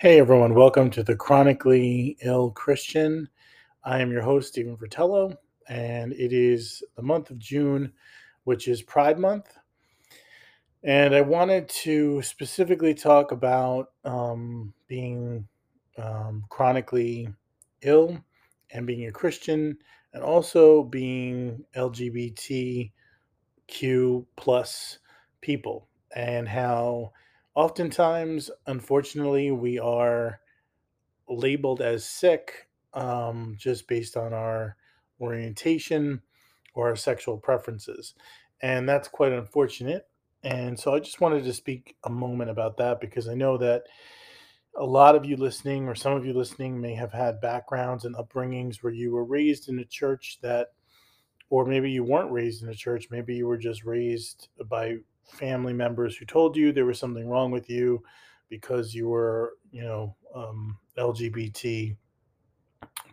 Hey everyone, welcome to the Chronically Ill Christian. I am your host, Stephen Fratello, and it is the month of June, which is Pride Month. And I wanted to specifically talk about um, being um, chronically ill and being a Christian, and also being LGBTQ plus people, and how oftentimes, unfortunately, we are labeled as sick um, just based on our orientation or our sexual preferences. And that's quite unfortunate. And so I just wanted to speak a moment about that because I know that a lot of you listening, or some of you listening, may have had backgrounds and upbringings where you were raised in a church that, or maybe you weren't raised in a church, maybe you were just raised by family members who told you there was something wrong with you because you were, you know, um, LGBT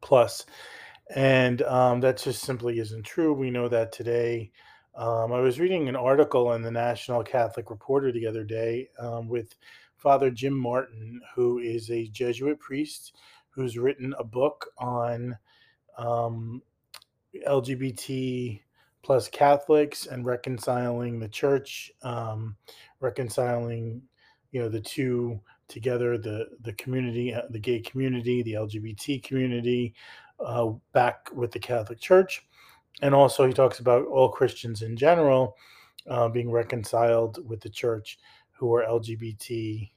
plus, and um, that just simply isn't true. We know that today. Um, I was reading an article in the National Catholic Reporter the other day um, with Father Jim Martin, who is a Jesuit priest who's written a book on um, LGBT plus Catholics and reconciling the church, um, reconciling, you know, the two together, the the community, uh, the gay community, the LGBT community, uh, back with the Catholic Church, and also he talks about all Christians in general uh, being reconciled with the church who are LGBT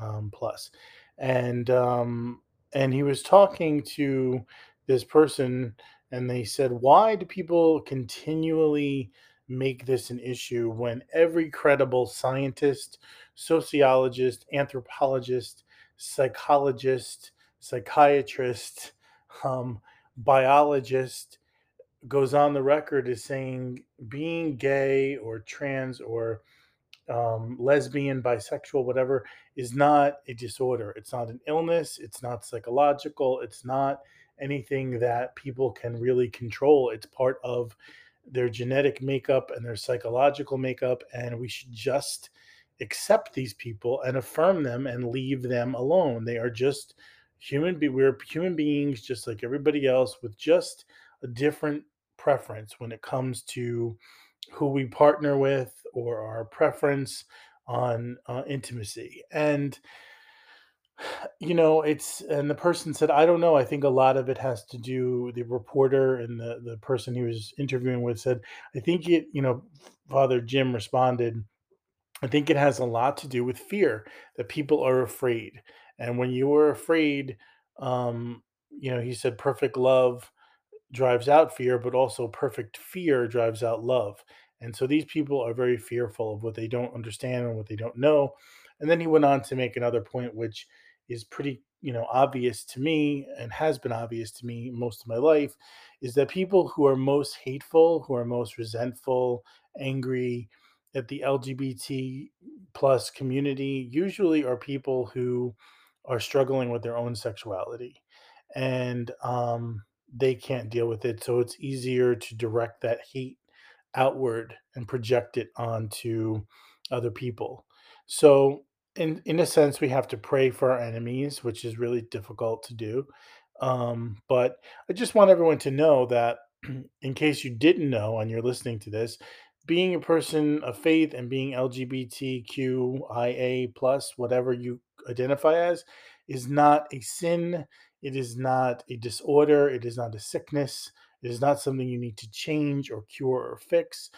um, plus, and um, and he was talking to this person and they said, Why do people continually make this an issue when every credible scientist, sociologist, anthropologist, psychologist, psychiatrist, um, biologist goes on the record as saying being gay or trans or um, lesbian, bisexual, whatever, is not a disorder. It's not an illness. It's not psychological. It's not anything that people can really control. It's part of their genetic makeup and their psychological makeup. And we should just accept these people and affirm them and leave them alone. They are just human. Be- we're human beings, just like everybody else, with just a different preference when it comes to who we partner with or our preference on uh, intimacy. And you know, it's and the person said, "I don't know. I think a lot of it has to do." The reporter and the the person he was interviewing with said, "I think it." You know, Father Jim responded, "I think it has a lot to do with fear that people are afraid, and when you are afraid, um, you know," he said, "perfect love drives out fear, but also perfect fear drives out love." And so these people are very fearful of what they don't understand and what they don't know. And then he went on to make another point, which is pretty you know obvious to me and has been obvious to me most of my life is that people who are most hateful who are most resentful angry at the lgbt plus community usually are people who are struggling with their own sexuality and um, they can't deal with it so it's easier to direct that hate outward and project it onto other people. So in in a sense, we have to pray for our enemies, which is really difficult to do. Um, but I just want everyone to know that, in case you didn't know and you're listening to this, being a person of faith and being LGBTQIA plus, whatever you identify as, is not a sin. It is not a disorder. It is not a sickness. It is not something you need to change or cure or fix.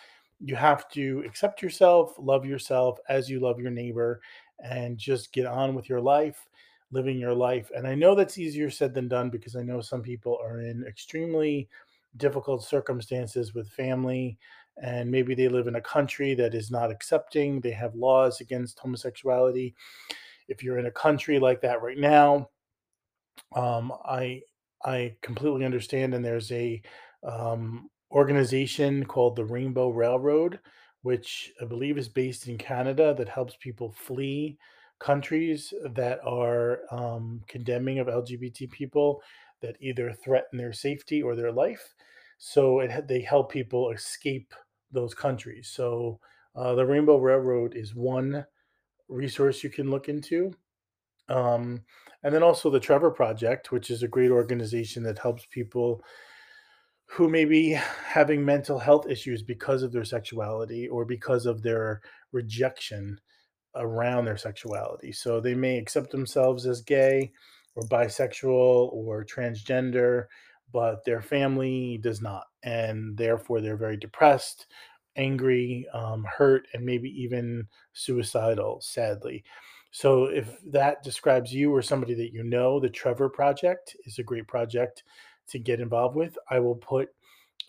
You have to accept yourself, love yourself as you love your neighbor, and just get on with your life, living your life. And I know that's easier said than done because I know some people are in extremely difficult circumstances with family and maybe they live in a country that is not accepting they have laws against homosexuality if you're in a country like that right now um, i i completely understand and there's a um, organization called the rainbow railroad which I believe is based in Canada, that helps people flee countries that are um, condemning of LGBT people that either threaten their safety or their life. So it, they help people escape those countries. So uh, the Rainbow Railroad is one resource you can look into. Um, and then also the Trevor Project, which is a great organization that helps people who may be having mental health issues because of their sexuality or because of their rejection around their sexuality. So they may accept themselves as gay or bisexual or transgender, but their family does not. And therefore, they're very depressed, angry, um, hurt, and maybe even suicidal, sadly. So, if that describes you or somebody that you know, the Trevor Project is a great project to get involved with. I will put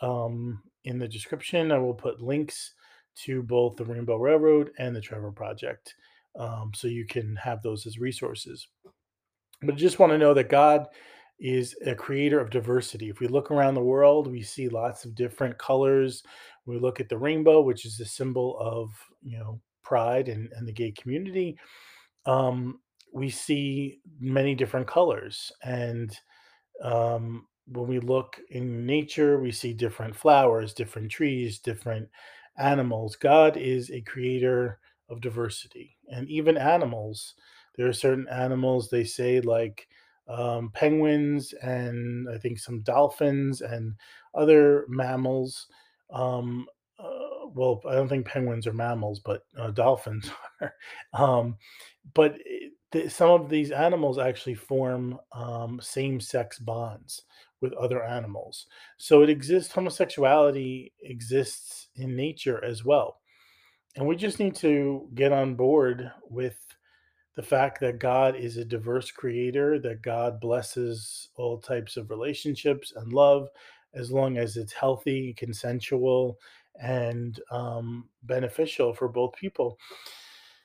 um, in the description, I will put links to both the Rainbow Railroad and the Trevor Project um, so you can have those as resources. But I just want to know that God is a creator of diversity. If we look around the world, we see lots of different colors. We look at the rainbow, which is the symbol of you know pride and, and the gay community. Um, we see many different colors, and um, when we look in nature, we see different flowers, different trees, different animals. God is a creator of diversity, and even animals. There are certain animals they say like um, penguins and I think some dolphins and other mammals. Um, uh, well, I don't think penguins are mammals, but uh, dolphins are. um, but it, some of these animals actually form um, same-sex bonds with other animals. So it exists. Homosexuality exists in nature as well, and we just need to get on board with the fact that God is a diverse creator, that God blesses all types of relationships and love as long as it's healthy, consensual, and um, beneficial for both people.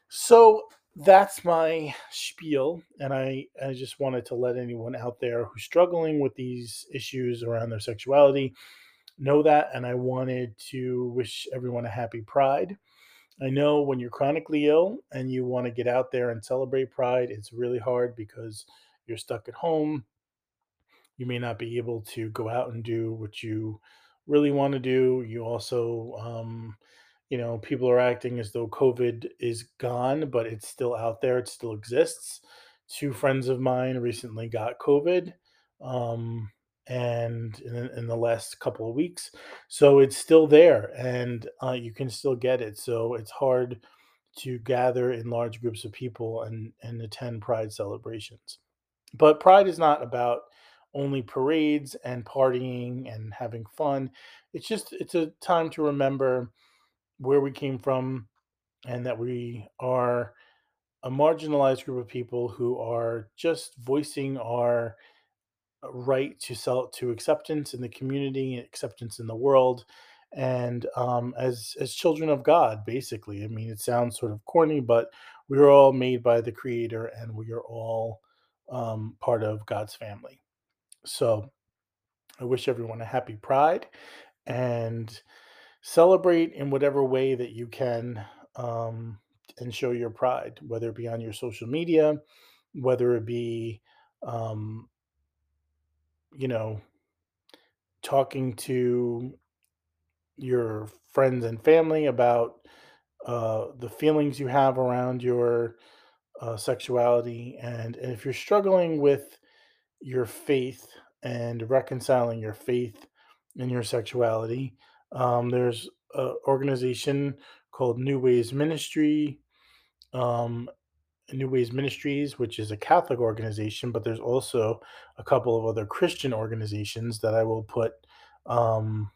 So that's my spiel. And I, I just wanted to let anyone out there who's struggling with these issues around their sexuality know that. And I wanted to wish everyone a happy Pride. I know when you're chronically ill and you want to get out there and celebrate Pride, it's really hard because you're stuck at home. You may not be able to go out and do what you really want to do. You also, um, you know, people are acting as though COVID is gone, but it's still out there, it still exists. Two friends of mine recently got COVID. Um, and in, in the last couple of weeks. So it's still there and uh, you can still get it. So it's hard to gather in large groups of people and, and attend Pride celebrations. But Pride is not about only parades and partying and having fun. It's just it's a time to remember where we came from and that we are a marginalized group of people who are just voicing our right to sell to acceptance in the community, acceptance in the world, and um, as as children of God, basically. I mean, it sounds sort of corny, but we are all made by the Creator, and we are all um, part of God's family. So, I wish everyone a happy Pride, and celebrate in whatever way that you can, um, and show your pride, whether it be on your social media, whether it be um, you know, talking to your friends and family about uh, the feelings you have around your uh, sexuality. And, and if you're struggling with your faith and reconciling your faith and your sexuality, um, there's an organization called New Ways Ministry. Um, New Ways Ministries, which is a Catholic organization, but there's also a couple of other Christian organizations that I will put um,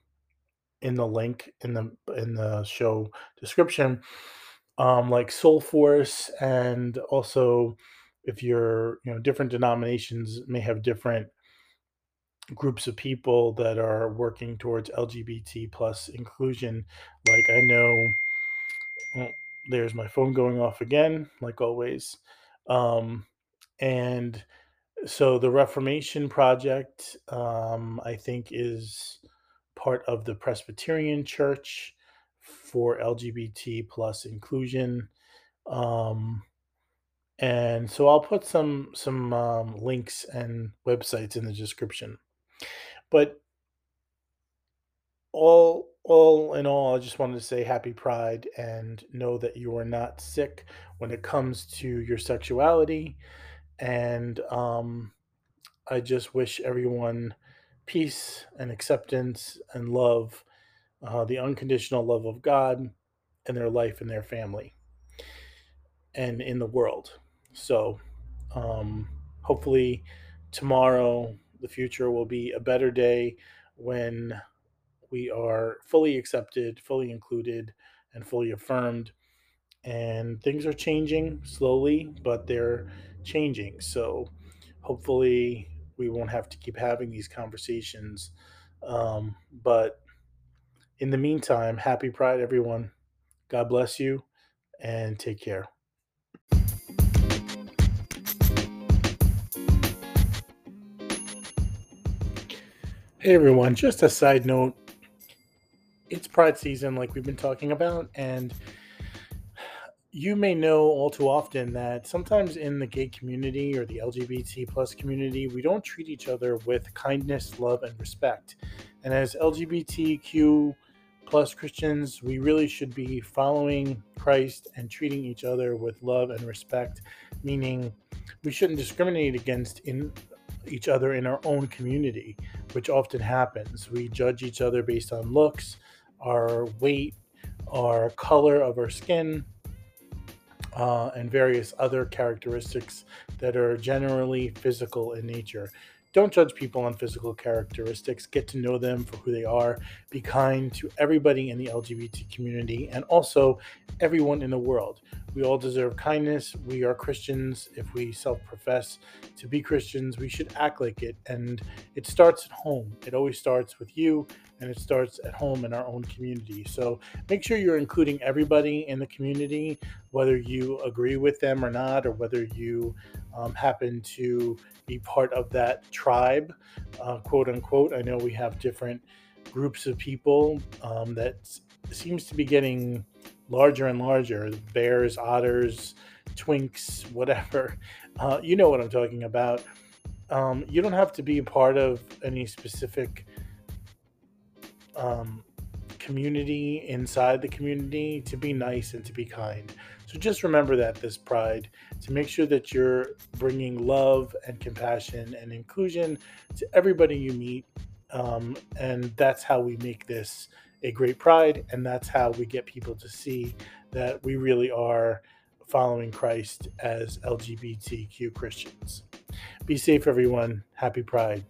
in the link in the in the show description, um, like Soulforce, and also if you're you know different denominations may have different groups of people that are working towards LGBT plus inclusion. Like I know well, there's my phone going off again, like always. Um, and so the Reformation Project, um, I think, is part of the Presbyterian Church for LGBT plus inclusion. Um, and so I'll put some some um, links and websites in the description. But all all in all, I just wanted to say happy pride and know that you are not sick when it comes to your sexuality And um, I just wish everyone peace and acceptance and love, uh, the unconditional love of God in their life and their family and in the world. So, um, hopefully, tomorrow, the future will be a better day when we are fully accepted, fully included, and fully affirmed. And things are changing slowly, but they're changing. So, hopefully, we won't have to keep having these conversations. Um, but in the meantime, happy Pride, everyone. God bless you and take care. Hey everyone, just a side note. It's Pride season, like we've been talking about, and you may know all too often that sometimes in the gay community or the LGBT plus community, we don't treat each other with kindness, love, and respect. And as LGBTQ plus Christians, we really should be following Christ and treating each other with love and respect, meaning we shouldn't discriminate against in each other in our own community, which often happens. We judge each other based on looks, our weight, our color of our skin, uh, and various other characteristics that are generally physical in nature. Don't judge people on physical characteristics. Get to know them for who they are. Be kind to everybody in the LGBT community and also everyone in the world. We all deserve kindness. We are Christians. If we self profess to be Christians, we should act like it. And it starts at home. It always starts with you and it starts at home in our own community. So make sure you're including everybody in the community, whether you agree with them or not, or whether you um, happen to be part of that tribe, uh, quote unquote. I know we have different groups of people um, that seems to be getting larger and larger bears, otters, twinks, whatever. Uh, you know what I'm talking about. Um, you don't have to be a part of any specific um, community inside the community to be nice and to be kind. So just remember that this pride to make sure that you're bringing love and compassion and inclusion to everybody you meet. Um, and that's how we make this a great pride. And that's how we get people to see that we really are following Christ as LGBTQ Christians. Be safe, everyone. Happy Pride.